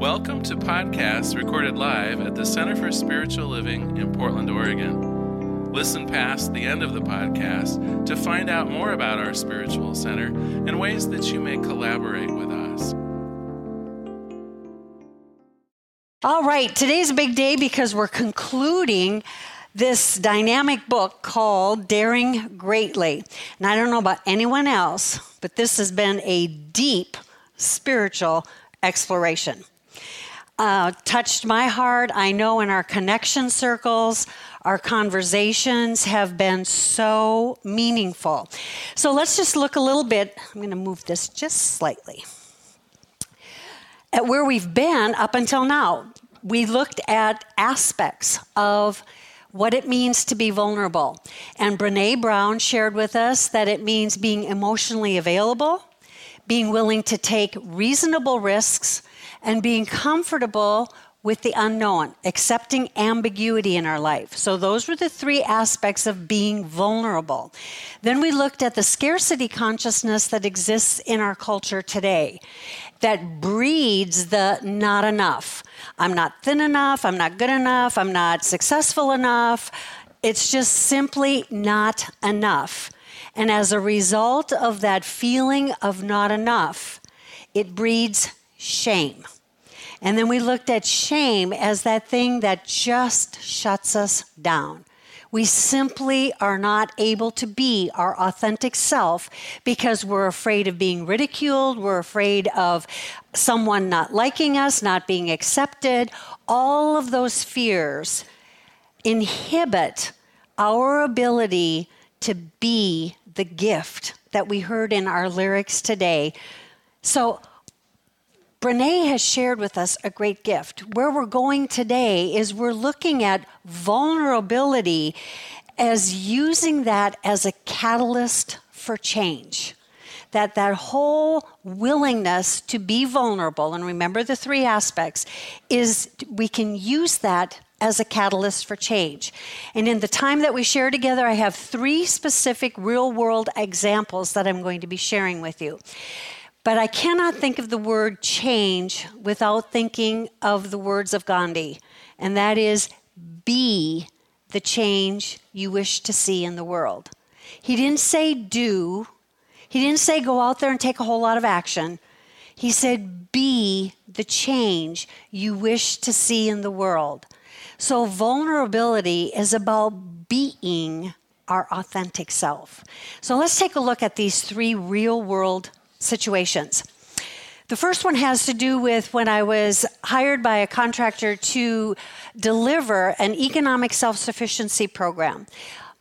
Welcome to podcasts recorded live at the Center for Spiritual Living in Portland, Oregon. Listen past the end of the podcast to find out more about our spiritual center and ways that you may collaborate with us. All right, today's a big day because we're concluding this dynamic book called Daring Greatly. And I don't know about anyone else, but this has been a deep spiritual exploration uh, touched my heart. I know in our connection circles, our conversations have been so meaningful. So let's just look a little bit. I'm going to move this just slightly. At where we've been up until now, we looked at aspects of what it means to be vulnerable. And Brene Brown shared with us that it means being emotionally available, being willing to take reasonable risks, and being comfortable with the unknown, accepting ambiguity in our life. So, those were the three aspects of being vulnerable. Then we looked at the scarcity consciousness that exists in our culture today that breeds the not enough. I'm not thin enough, I'm not good enough, I'm not successful enough. It's just simply not enough. And as a result of that feeling of not enough, it breeds shame. And then we looked at shame as that thing that just shuts us down. We simply are not able to be our authentic self because we're afraid of being ridiculed, we're afraid of someone not liking us, not being accepted. All of those fears inhibit our ability to be the gift that we heard in our lyrics today. So, Brene has shared with us a great gift. Where we're going today is we're looking at vulnerability as using that as a catalyst for change. That that whole willingness to be vulnerable, and remember the three aspects, is we can use that as a catalyst for change. And in the time that we share together, I have three specific real world examples that I'm going to be sharing with you. But I cannot think of the word change without thinking of the words of Gandhi, and that is be the change you wish to see in the world. He didn't say do, he didn't say go out there and take a whole lot of action. He said be the change you wish to see in the world. So, vulnerability is about being our authentic self. So, let's take a look at these three real world situations. The first one has to do with when I was hired by a contractor to deliver an economic self sufficiency program.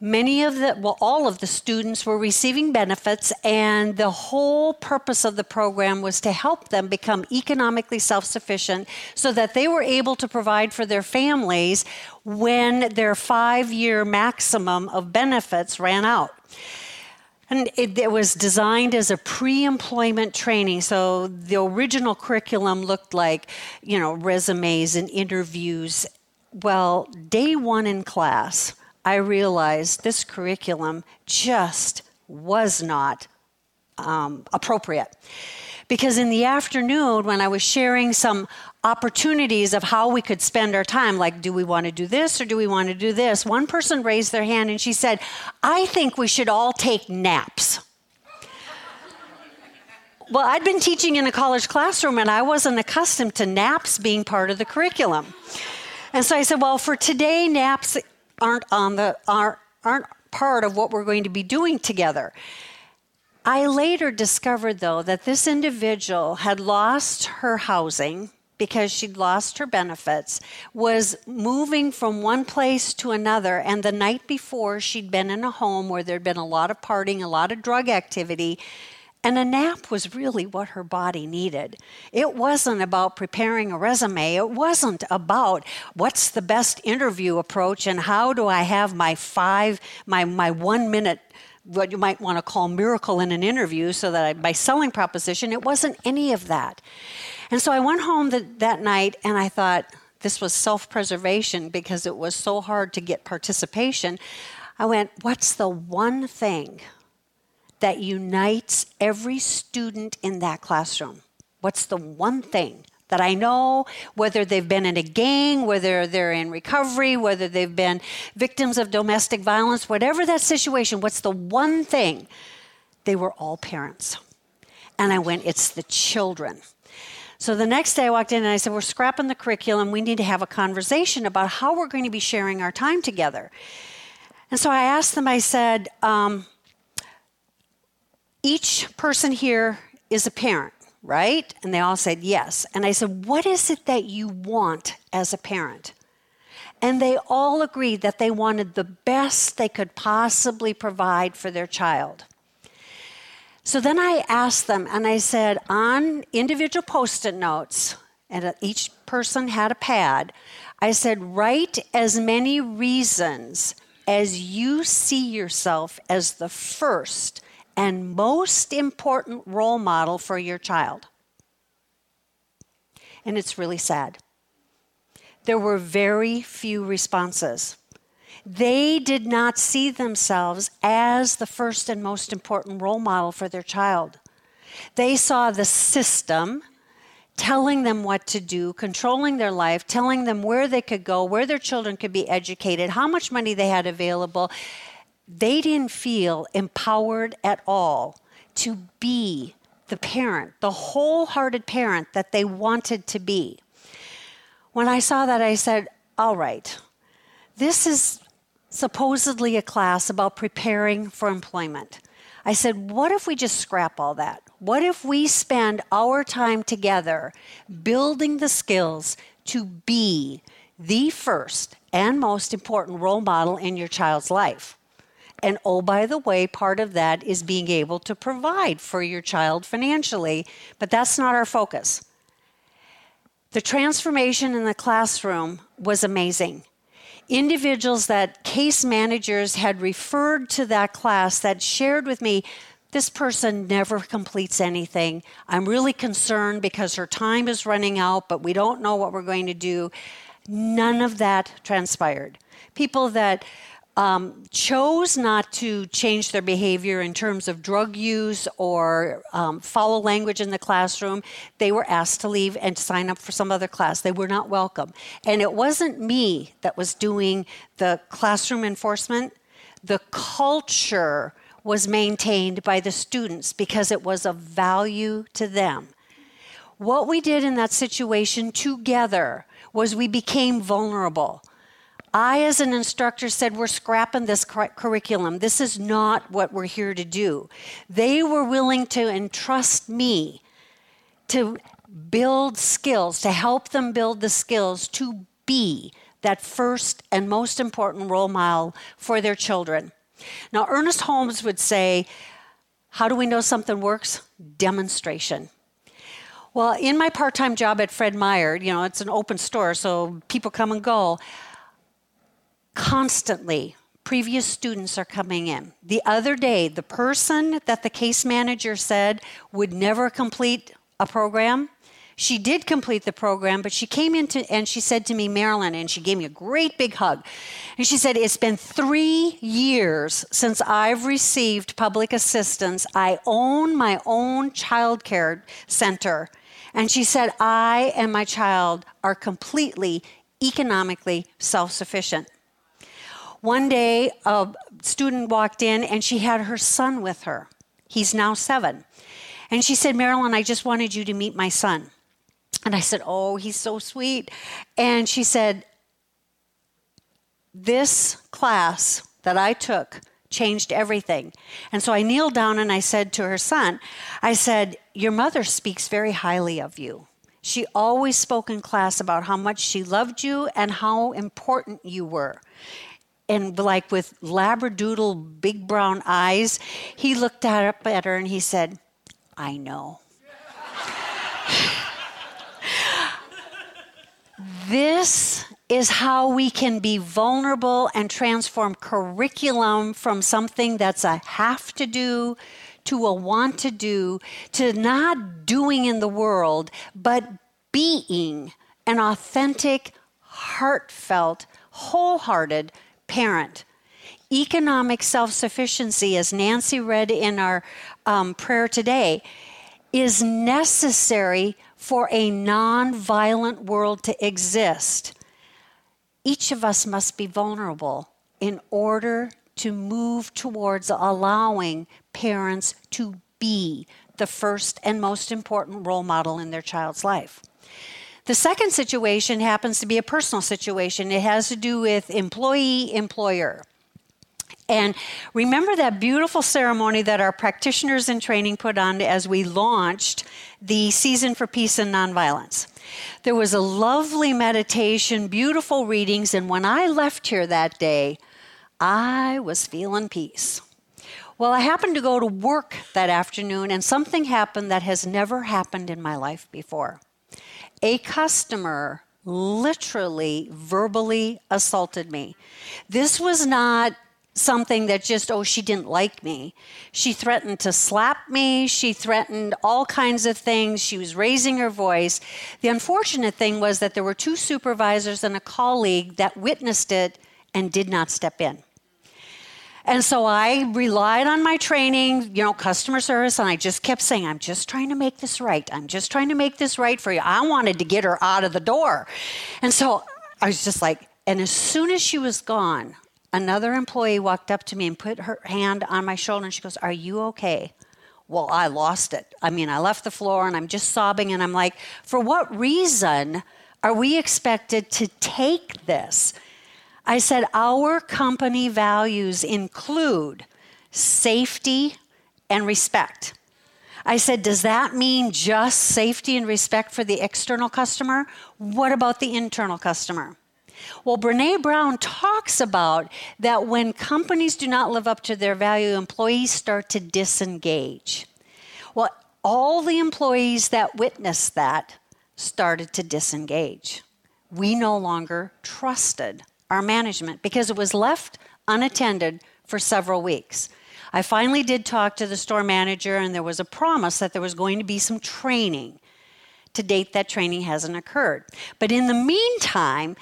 Many of the, well, all of the students were receiving benefits, and the whole purpose of the program was to help them become economically self sufficient so that they were able to provide for their families when their five year maximum of benefits ran out. And it, it, was designed as a pre-employment training. So the original curriculum looked like, you know, resumes and interviews. Well, day one in class, I realized this curriculum just was not um, appropriate. Because in the afternoon, when I was sharing some opportunities of how we could spend our time, like, do we want to do this or do we want to do this? One person raised their hand and she said, I think we should all take naps. well, I'd been teaching in a college classroom and I wasn't accustomed to naps being part of the curriculum. And so I said, well, for today, naps aren't on the aren't, aren't part of what we're going to be doing together. I later discovered, though, that this individual had lost her housing because she'd lost her benefits, was moving from one place to another, and the night before she'd been in a home where there'd been a lot of partying, a lot of drug activity, and a nap was really what her body needed. It wasn't about preparing a resume. It wasn't about what's the best interview approach and how do I have my five, my, my one minute what you might want to call miracle in an interview so that I, by selling proposition it wasn't any of that and so i went home the, that night and i thought this was self-preservation because it was so hard to get participation i went what's the one thing that unites every student in that classroom what's the one thing that I know, whether they've been in a gang, whether they're in recovery, whether they've been victims of domestic violence, whatever that situation, what's the one thing? They were all parents. And I went, it's the children. So the next day I walked in and I said, We're scrapping the curriculum. We need to have a conversation about how we're going to be sharing our time together. And so I asked them, I said, um, Each person here is a parent right? And they all said yes. And I said, What is it that you want as a parent? And they all agreed that they wanted the best they could possibly provide for their child. So then I asked them, and I said, on individual post it notes, and each person had a pad, I said, write as many reasons as you see yourself as the first and most important role model for your child. And it's really sad. There were very few responses. They did not see themselves as the first and most important role model for their child. They saw the system telling them what to do, controlling their life, telling them where they could go, where their children could be educated, how much money they had available, they didn't feel empowered at all to be the parent, the wholehearted parent that they wanted to be. When I saw that, I said, All right, this is supposedly a class about preparing for employment. I said, What if we just scrap all that? What if we spend our time together building the skills to be the first and most important role model in your child's life? And oh, by the way, part of that is being able to provide for your child financially, but that's not our focus. The transformation in the classroom was amazing. Individuals that case managers had referred to that class that shared with me, this person never completes anything. I'm really concerned because her time is running out, but we don't know what we're going to do. None of that transpired. People that um, chose not to change their behavior in terms of drug use or um, foul language in the classroom, they were asked to leave and sign up for some other class. They were not welcome. And it wasn't me that was doing the classroom enforcement, the culture was maintained by the students because it was of value to them. What we did in that situation together was we became vulnerable. I, as an instructor, said, We're scrapping this curriculum. This is not what we're here to do. They were willing to entrust me to build skills, to help them build the skills to be that first and most important role model for their children. Now, Ernest Holmes would say, How do we know something works? Demonstration. Well, in my part time job at Fred Meyer, you know, it's an open store, so people come and go constantly previous students are coming in. The other day, the person that the case manager said would never complete a program, she did complete the program, but she came into and she said to me, Marilyn, and she gave me a great big hug. And she said, It's been three years since I've received public assistance. I own my own child care center. And she said, I and my child are completely economically self sufficient. One day, a student walked in and she had her son with her. He's now seven. And she said, Marilyn, I just wanted you to meet my son. And I said, Oh, he's so sweet. And she said, This class that I took changed everything. And so I kneeled down and I said to her son, I said, Your mother speaks very highly of you. She always spoke in class about how much she loved you and how important you were and like with labradoodle big brown eyes, he looked up at her and he said, I know. this is how we can be vulnerable and transform curriculum from something that's a have to do to a want to do to not doing in the world, but being an authentic, heartfelt, wholehearted parent. Economic self sufficiency, as Nancy read in our um, prayer today, is necessary for a non-violent world to exist. Each of us must be vulnerable in order to move towards allowing parents to be the first and most important role model in their child's life. The second situation happens to be a personal situation. It has to do with employee employer. And remember that beautiful ceremony that our practitioners in training put on as we launched the Season for Peace and Nonviolence. There was a lovely meditation, beautiful readings, and when I left here that day, I was feeling peace. Well, I happened to go to work that afternoon, and something happened that has never happened in my life before. A customer literally verbally assaulted me. This was not something that just, oh, she didn't like me. She threatened to slap me. She threatened all kinds of things. She was raising her voice. The unfortunate thing was that there were two supervisors and a colleague that witnessed it and did not step in. And so I relied on my training, you know, customer service, and I just kept saying, I'm just trying to make this right. I'm just trying to make this right for you. I wanted to get her out of the door. And so I was just like, and as soon as she was gone, another employee walked up to me and put her hand on my shoulder and she goes, Are you okay? Well, I lost it. I mean, I left the floor and I'm just sobbing and I'm like, For what reason are we expected to take this? I said, Our company values include safety and respect. I said, Does that mean just safety and respect for the external customer? What about the internal customer? Well, Brene Brown talks about that when companies do not live up to their value, employees start to disengage. Well, all the employees that witnessed that started to disengage. We no longer trusted our management because it was left unattended for several weeks. I finally did talk to the store manager, and there was a promise that there was going to be some training. To date, that training hasn't occurred. But in the meantime,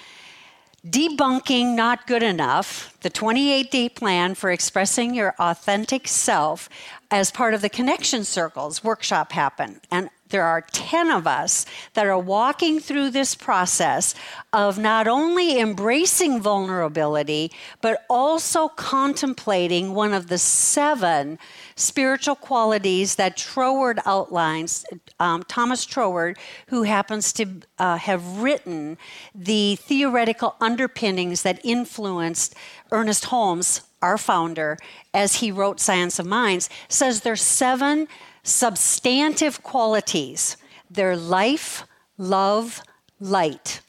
Debunking Not Good Enough, the 28 day plan for expressing your authentic self as part of the Connection Circles workshop happen And there are 10 of us that are walking through this process of not only embracing vulnerability, but also contemplating one of the seven spiritual qualities that Troward outlines. Um, Thomas Troward, who happens to uh, have written the theoretical underpinnings that influenced Ernest Holmes, our founder, as he wrote Science of Minds, says there's seven substantive qualities. They're life, love, light,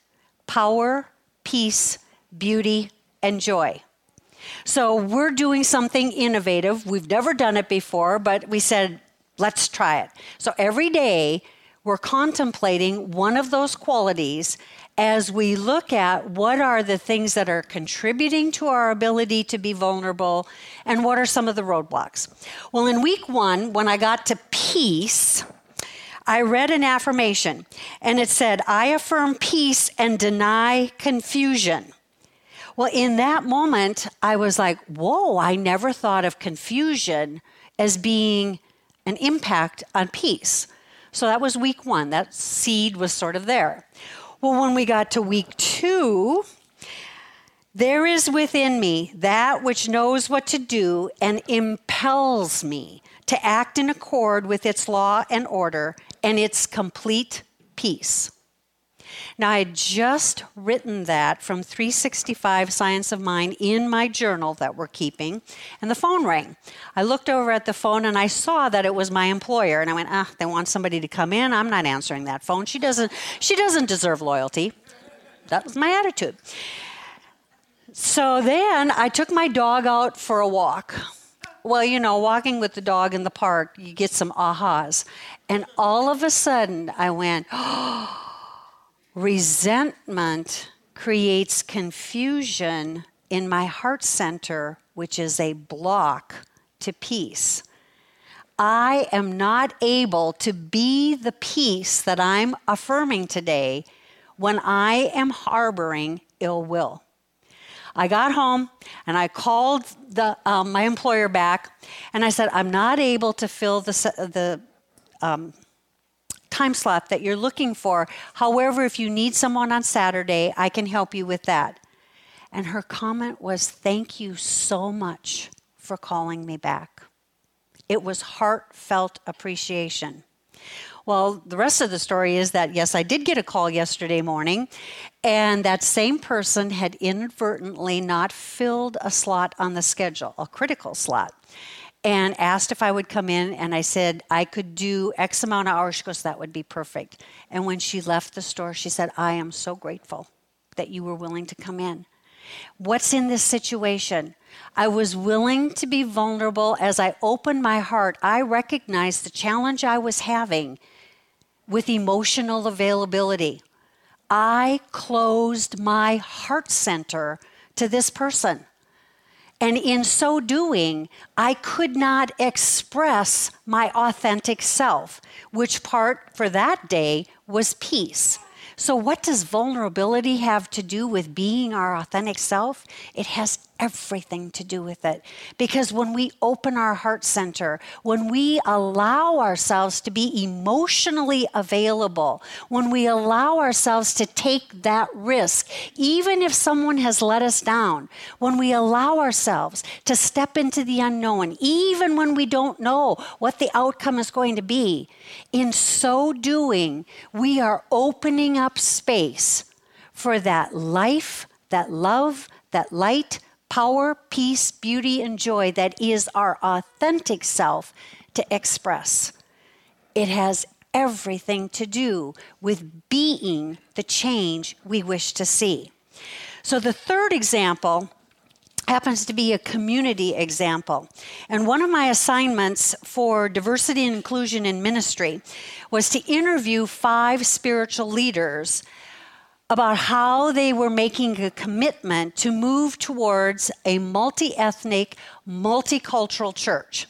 power, peace, beauty, and joy. So we're doing something innovative. We've never done it before, but we said, let's try it. So every day, we're contemplating one of those qualities as we look at what are the things that are contributing to our ability to be vulnerable and what are some of the roadblocks. Well, in week one, when I got to peace, I read an affirmation and it said, I affirm peace and deny confusion. Well, in that moment, I was like, whoa, I never thought of confusion as being an impact on peace. So that was week one. That seed was sort of there. Well, when we got to week two, there is within me that which knows what to do and impels me to act in accord with its law and order and its complete peace. Now, I had just written that from 365 Science of Mind in my journal that we're keeping, and the phone rang. I looked over at the phone and I saw that it was my employer, and I went, ah, they want somebody to come in. I'm not answering that phone. She doesn't, she doesn't deserve loyalty. That was my attitude. So then I took my dog out for a walk. Well, you know, walking with the dog in the park, you get some ahas. And all of a sudden, I went, oh, Resentment creates confusion in my heart center, which is a block to peace. I am not able to be the peace that I'm affirming today when I am harboring ill will. I got home and I called the, um, my employer back and I said, I'm not able to fill the, the um, time slot that you're looking for. However, if you need someone on Saturday, I can help you with that. And her comment was, Thank you so much for calling me back. It was heartfelt appreciation. Well, the rest of the story is that, yes, I did get a call yesterday morning, and that same person had inadvertently not filled a slot on the schedule, a critical slot, and asked if I would come in. And I said I could do X amount of hours. She goes, That would be perfect. And when she left the store, she said, I am so grateful that you were willing to come in. What's in this situation? I was willing to be vulnerable as I opened my heart. I recognized the challenge I was having with emotional availability. I closed my heart center to this person. And in so doing, I could not express my authentic self, which part for that day was peace. So, what does vulnerability have to do with being our authentic self? It has everything to do with it. Because when we open our heart center, when we allow ourselves to be emotionally available, when we allow ourselves to take that risk, even if someone has let us down, when we allow ourselves to step into the unknown, even when we don't know what the outcome is going to be, in so doing, we are opening up space for that life, that love, that light power, peace, beauty, and joy that is our authentic self to express. It has everything to do with being the change we wish to see. So, the third example happens to be a community example. And one of my assignments for diversity and inclusion in ministry was to interview five spiritual leaders about how they were making a commitment to move towards a multi ethnic, multicultural church.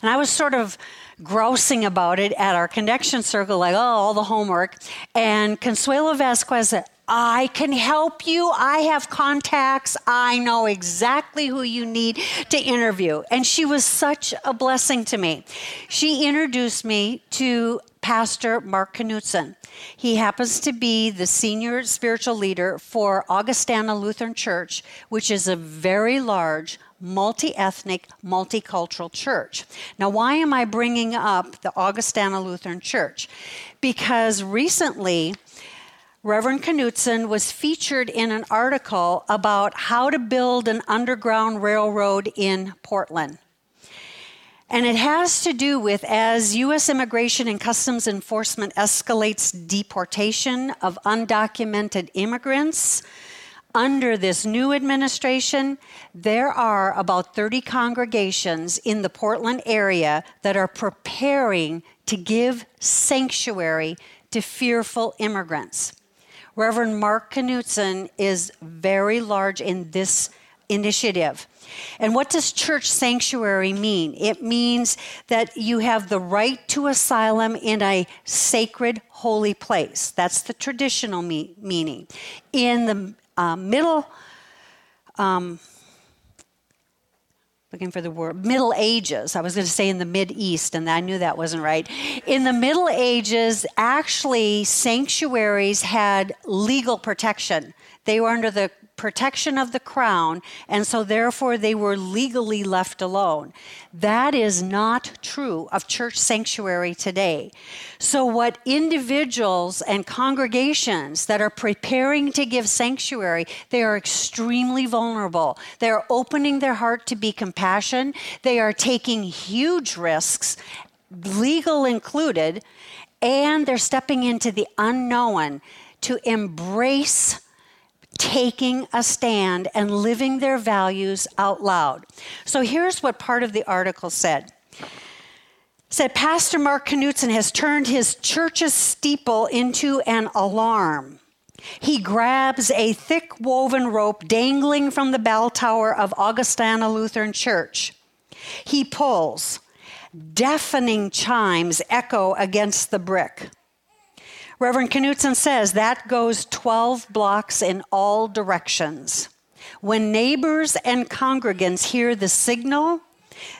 And I was sort of grousing about it at our connection circle, like, oh, all the homework. And Consuelo Vasquez said, I can help you. I have contacts. I know exactly who you need to interview. And she was such a blessing to me. She introduced me to Pastor Mark Knutson. He happens to be the senior spiritual leader for Augustana Lutheran Church, which is a very large, multi ethnic, multicultural church. Now, why am I bringing up the Augustana Lutheran Church? Because recently, Reverend Knutson was featured in an article about how to build an underground railroad in Portland. And it has to do with as U.S. Immigration and Customs Enforcement escalates deportation of undocumented immigrants. Under this new administration, there are about 30 congregations in the Portland area that are preparing to give sanctuary to fearful immigrants. Reverend Mark Knutson is very large in this initiative. And what does church sanctuary mean? It means that you have the right to asylum in a sacred, holy place. That's the traditional me- meaning. In the uh, middle, um, looking for the word middle ages i was going to say in the mid east and i knew that wasn't right in the middle ages actually sanctuaries had legal protection they were under the protection of the crown, and so therefore they were legally left alone. That is not true of church sanctuary today. So, what individuals and congregations that are preparing to give sanctuary, they are extremely vulnerable. They are opening their heart to be compassion, they are taking huge risks, legal included, and they're stepping into the unknown to embrace taking a stand and living their values out loud. So here's what part of the article said. Said Pastor Mark Knutson has turned his church's steeple into an alarm. He grabs a thick woven rope dangling from the bell tower of Augustana Lutheran Church. He pulls. Deafening chimes echo against the brick. Reverend Knutson says that goes 12 blocks in all directions. When neighbors and congregants hear the signal,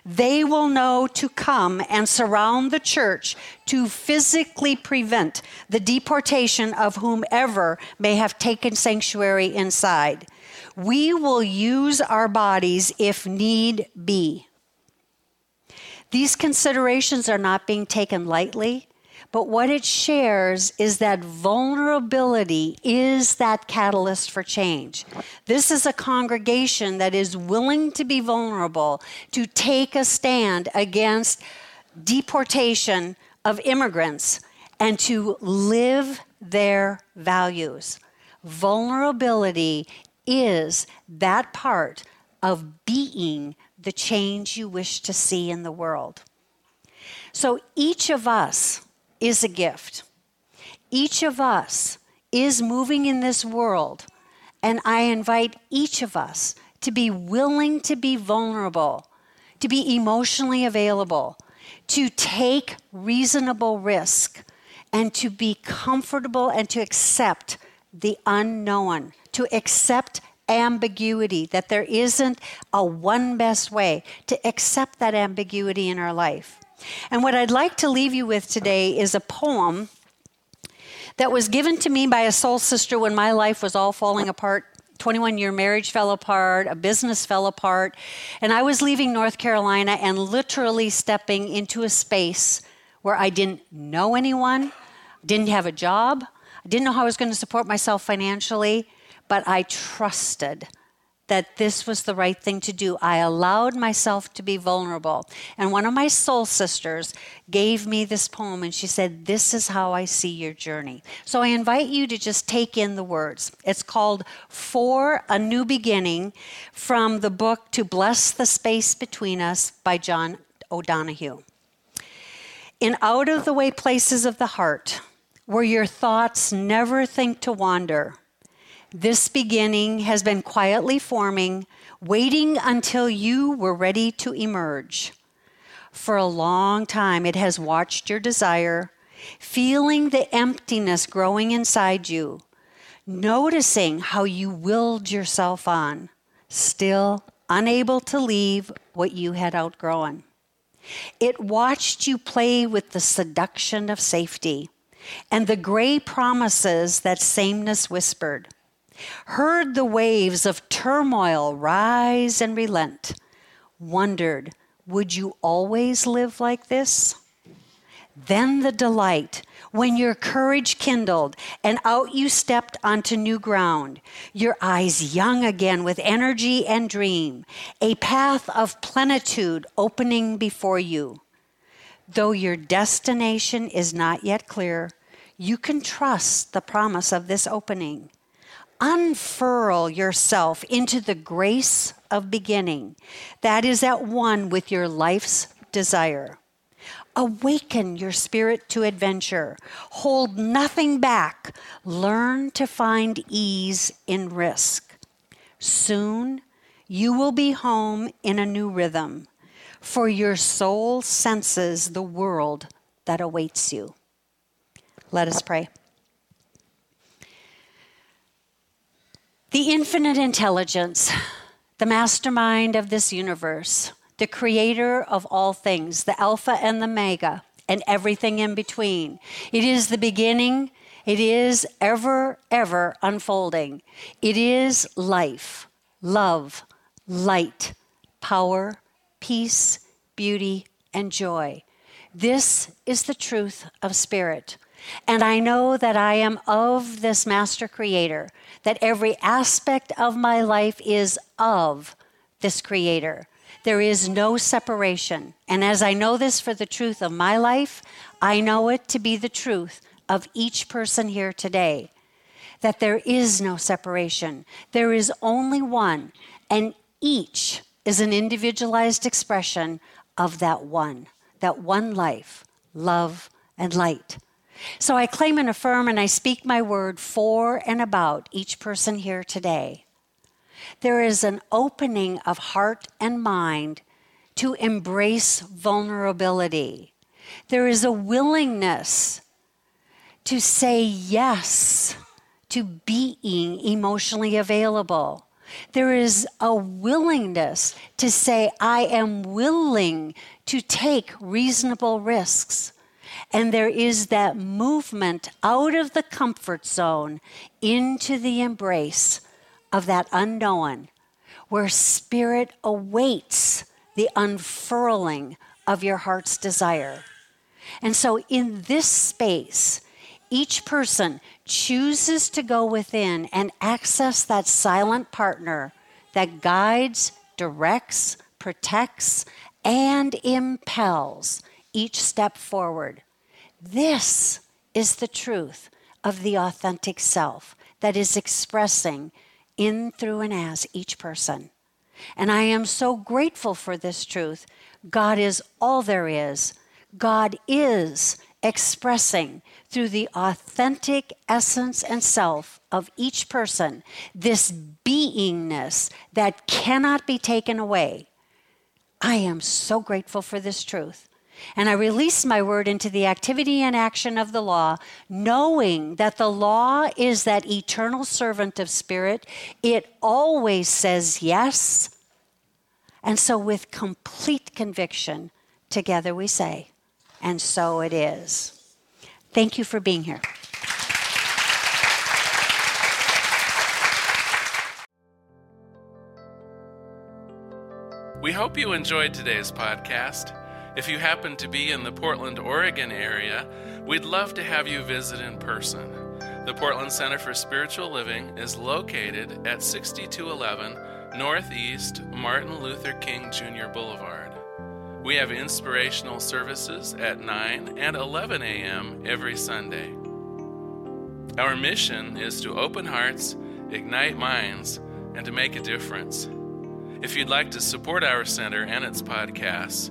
They will know to come and surround the church to physically prevent the deportation of whomever may have taken sanctuary inside. We will use our bodies if need be. These considerations are not being taken lightly. But what it shares is that vulnerability is that catalyst for change. This is a congregation that is willing to be vulnerable, to take a stand against deportation of immigrants, and to live their values. Vulnerability is that part of being the change you wish to see in the world. So each of us is a gift. Each of us is moving in this world, and I invite each of us to be willing to be vulnerable, to be emotionally available, to take reasonable risk, and to be comfortable and to accept the unknown, to accept ambiguity, that there isn't a one best way, to accept that ambiguity in our life. And what I'd like to leave you with today is a poem that was given to me by a soul sister when my life was all falling apart. 21 year marriage fell apart, a business fell apart, and I was leaving North Carolina and literally stepping into a space where I didn't know anyone, didn't have a job, didn't know how I was going to support myself financially, but I trusted that this was the right thing to do. I allowed myself to be vulnerable. And one of my soul sisters gave me this poem and she said, This is how I see your journey. So I invite you to just take in the words. It's called For a New Beginning from the book To Bless the Space Between Us by John O'Donohue. In out of the way places of the heart, where your thoughts never think to wander, this beginning has been quietly forming, waiting until you were ready to emerge. For a long time, it has watched your desire, feeling the emptiness growing inside you, noticing how you willed yourself on, still unable to leave what you had outgrown. It watched you play with the seduction of safety and the gray promises that sameness whispered heard the waves of turmoil rise and relent, wondered, would you always live like this? Then the delight when your courage kindled and out you stepped onto new ground, your eyes young again with energy and dream, a path of plenitude opening before you. Though your destination is not yet clear, you can trust the promise of this opening unfurl yourself into the grace of beginning that is at one with your life's desire. Awaken your spirit to adventure. Hold nothing back. Learn to find ease in risk. Soon you will be home in a new rhythm, for your soul senses the world that awaits you. Let us pray. The infinite intelligence, the mastermind of this universe, the creator of all things, the Alpha and the Omega, and everything in between. It is the beginning, it is ever, ever unfolding. It is life, love, light, power, peace, beauty, and joy. This is the truth of spirit. And I know that I am of this master creator, that every aspect of my life is of this creator. There is no separation. And as I know this for the truth of my life, I know it to be the truth of each person here today. That there is no separation. There is only one, and each is an individualized expression of that one, that one life, love, and light. So I claim and affirm and I speak my word for and about each person here today. There is an opening of heart and mind to embrace vulnerability. There is a willingness to say yes to being emotionally available, There is a willingness to say, I am willing to take reasonable risks. And there is that movement out of the comfort zone into the embrace of that unknown, where spirit awaits the unfurling of your heart's desire. And so, in this space, each person chooses to go within and access that silent partner that guides, directs, protects, and impels each step forward. This is the truth of the authentic self that is expressing in, through, and as each person. And I am so grateful for this truth. God is all there is. God is expressing through the authentic essence and self of each person this beingness that cannot be taken away. I am so grateful for this truth. And I release my word into the activity and action of the law, knowing that the law is that eternal servant of spirit. It always says yes. And so, with complete conviction, together we say, and so it is. Thank you for being here. We hope you enjoyed today's podcast. If you happen to be in the Portland, Oregon area, we'd love to have you visit in person. The Portland Center for Spiritual Living is located at 6211 Northeast Martin Luther King Jr. Boulevard. We have inspirational services at 9 and 11 a.m. every Sunday. Our mission is to open hearts, ignite minds, and to make a difference. If you'd like to support our center and its podcasts,